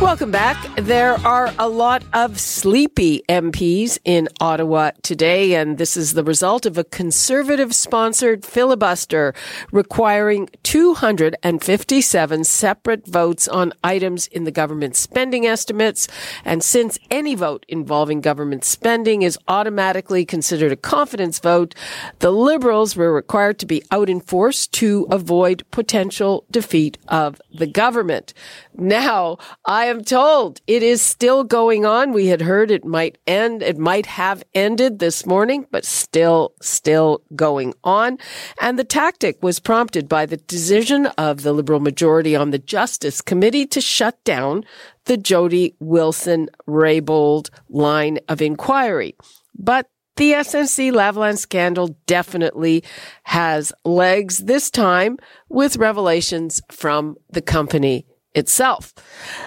Welcome back. There are a lot of sleepy MPs in Ottawa today, and this is the result of a conservative sponsored filibuster requiring 257 separate votes on items in the government spending estimates. And since any vote involving government spending is automatically considered a confidence vote, the Liberals were required to be out in force to avoid potential defeat of the government. Now, I am told it is still going on. We had heard it might end. It might have ended this morning, but still, still going on. And the tactic was prompted by the decision of the Liberal majority on the Justice Committee to shut down the Jody Wilson Raybould line of inquiry. But the SNC Lavalin scandal definitely has legs, this time with revelations from the company itself.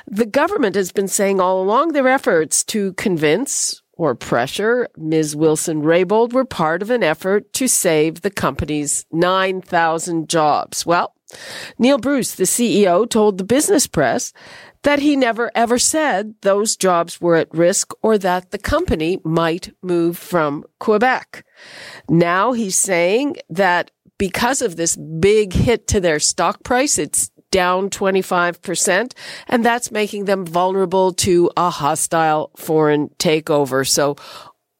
The government has been saying all along their efforts to convince or pressure Ms. Wilson Raybould were part of an effort to save the company's 9,000 jobs. Well, Neil Bruce, the CEO, told the business press that he never ever said those jobs were at risk or that the company might move from Quebec. Now he's saying that because of this big hit to their stock price, it's down 25%, and that's making them vulnerable to a hostile foreign takeover. So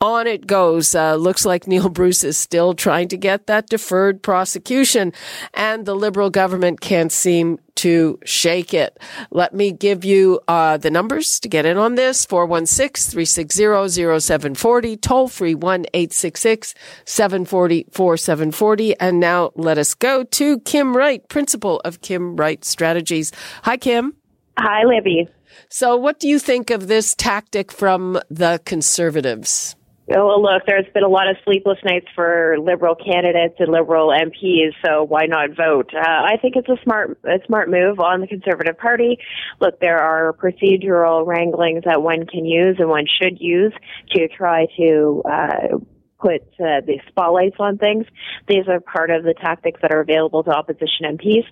on it goes. Uh, looks like Neil Bruce is still trying to get that deferred prosecution, and the Liberal government can't seem to shake it. Let me give you uh, the numbers to get in on this 416 360 0740, toll free 1 866 740 4740. And now let us go to Kim Wright, principal of Kim Wright Strategies. Hi, Kim. Hi, Libby. So, what do you think of this tactic from the conservatives? Oh, look, there's been a lot of sleepless nights for liberal candidates and liberal MPs, so why not vote? Uh, I think it's a smart, a smart move on the Conservative Party. Look, there are procedural wranglings that one can use and one should use to try to uh, put uh, the spotlights on things. These are part of the tactics that are available to opposition MPs.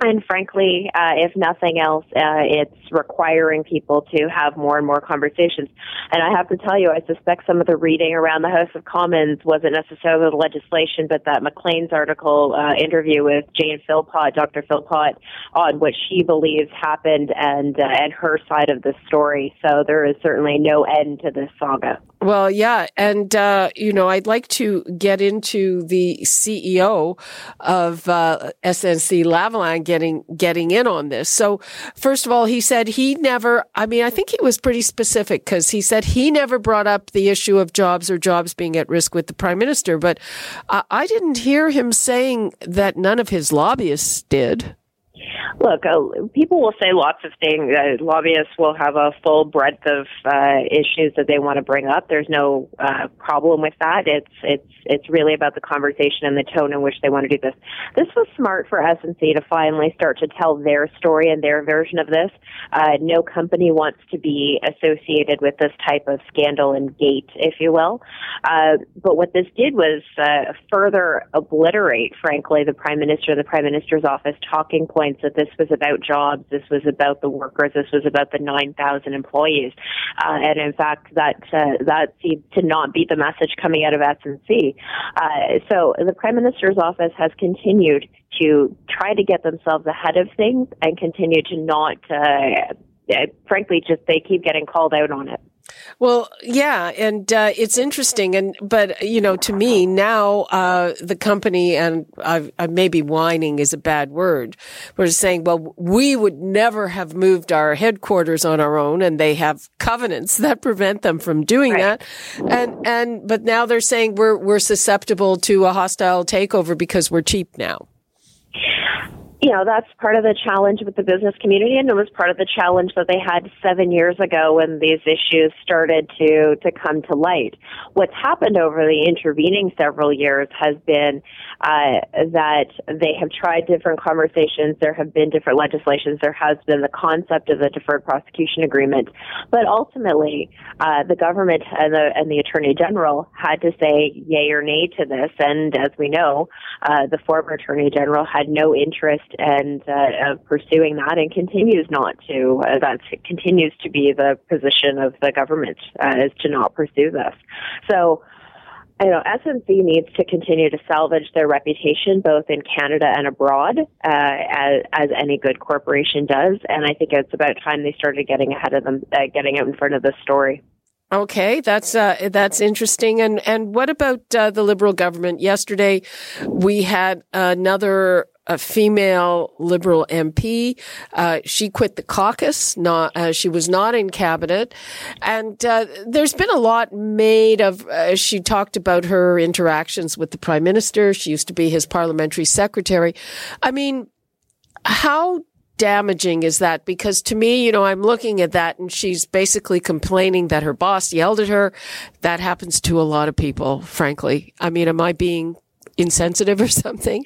And frankly, uh, if nothing else, uh, it's requiring people to have more and more conversations. And I have to tell you, I suspect some of the reading around the House of Commons wasn't necessarily the legislation, but that Maclean's article uh, interview with Jane Philpott, Dr. Philpott, on what she believes happened and uh, and her side of the story. So there is certainly no end to this saga. Well, yeah. And, uh, you know, I'd like to get into the CEO of uh, SNC Lavalin getting, getting in on this. So, first of all, he said he never, I mean, I think he was pretty specific because he said he never brought up the issue of jobs or jobs being at risk with the prime minister. But uh, I didn't hear him saying that none of his lobbyists did. Look, uh, people will say lots of things. Uh, lobbyists will have a full breadth of uh, issues that they want to bring up. There's no uh, problem with that. It's it's it's really about the conversation and the tone in which they want to do this. This was smart for SNC to finally start to tell their story and their version of this. Uh, no company wants to be associated with this type of scandal and gate, if you will. Uh, but what this did was uh, further obliterate, frankly, the prime minister, the prime minister's office talking points that this was about jobs, this was about the workers, this was about the 9,000 employees, uh, and in fact, that uh, that seemed to not be the message coming out of SNC. Uh, so the Prime Minister's office has continued to try to get themselves ahead of things and continue to not, uh, frankly, just they keep getting called out on it. Well, yeah, and uh, it's interesting, and but you know, to me now, uh, the company and I, I maybe whining is a bad word. We're saying, well, we would never have moved our headquarters on our own, and they have covenants that prevent them from doing right. that. And and but now they're saying we're we're susceptible to a hostile takeover because we're cheap now. You know, that's part of the challenge with the business community, and it was part of the challenge that they had seven years ago when these issues started to, to come to light. What's happened over the intervening several years has been uh, that they have tried different conversations, there have been different legislations, there has been the concept of the deferred prosecution agreement, but ultimately, uh, the government and the, and the Attorney General had to say yay or nay to this, and as we know, uh, the former Attorney General had no interest and uh, pursuing that and continues not to. Uh, that continues to be the position of the government uh, is to not pursue this. So, you know, SNC needs to continue to salvage their reputation both in Canada and abroad, uh, as, as any good corporation does. And I think it's about time they started getting ahead of them, uh, getting out in front of this story. Okay, that's uh, that's interesting. And and what about uh, the Liberal government? Yesterday, we had another a female Liberal MP. Uh, she quit the caucus. Not uh, she was not in cabinet, and uh, there's been a lot made of. Uh, she talked about her interactions with the prime minister. She used to be his parliamentary secretary. I mean, how damaging is that? Because to me, you know, I'm looking at that and she's basically complaining that her boss yelled at her. That happens to a lot of people, frankly. I mean, am I being insensitive or something?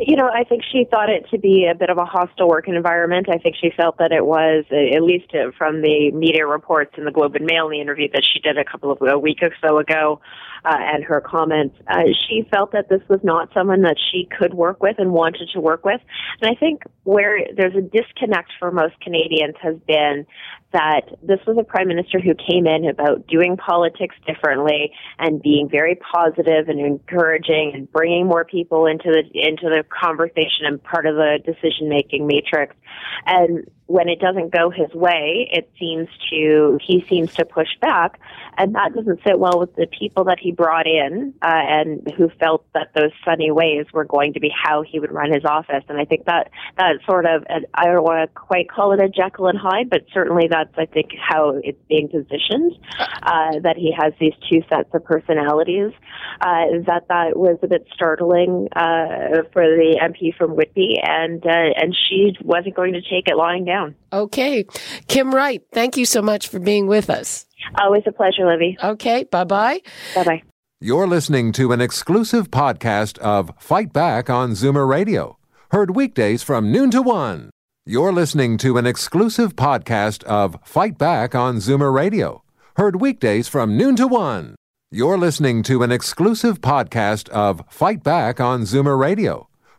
You know, I think she thought it to be a bit of a hostile working environment. I think she felt that it was, at least from the media reports in the Globe and Mail, in the interview that she did a couple of a week or so ago, uh, and her comments, uh, she felt that this was not someone that she could work with and wanted to work with. And I think where there's a disconnect for most Canadians has been that this was a prime minister who came in about doing politics differently and being very positive and encouraging and bringing more people into the into the conversation and part of the decision making matrix and when it doesn't go his way, it seems to he seems to push back, and that doesn't sit well with the people that he brought in uh, and who felt that those sunny ways were going to be how he would run his office. And I think that that sort of I don't want to quite call it a Jekyll and Hyde, but certainly that's I think how it's being positioned. Uh, that he has these two sets of personalities. Uh, that that was a bit startling uh, for the MP from Whitby, and uh, and she wasn't going to take it lying down down. Okay. Kim Wright, thank you so much for being with us. Always a pleasure, Libby. Okay. Bye bye. Bye bye. You're listening to an exclusive podcast of Fight Back on Zoomer Radio, heard weekdays from noon to one. You're listening to an exclusive podcast of Fight Back on Zoomer Radio, heard weekdays from noon to one. You're listening to an exclusive podcast of Fight Back on Zoomer Radio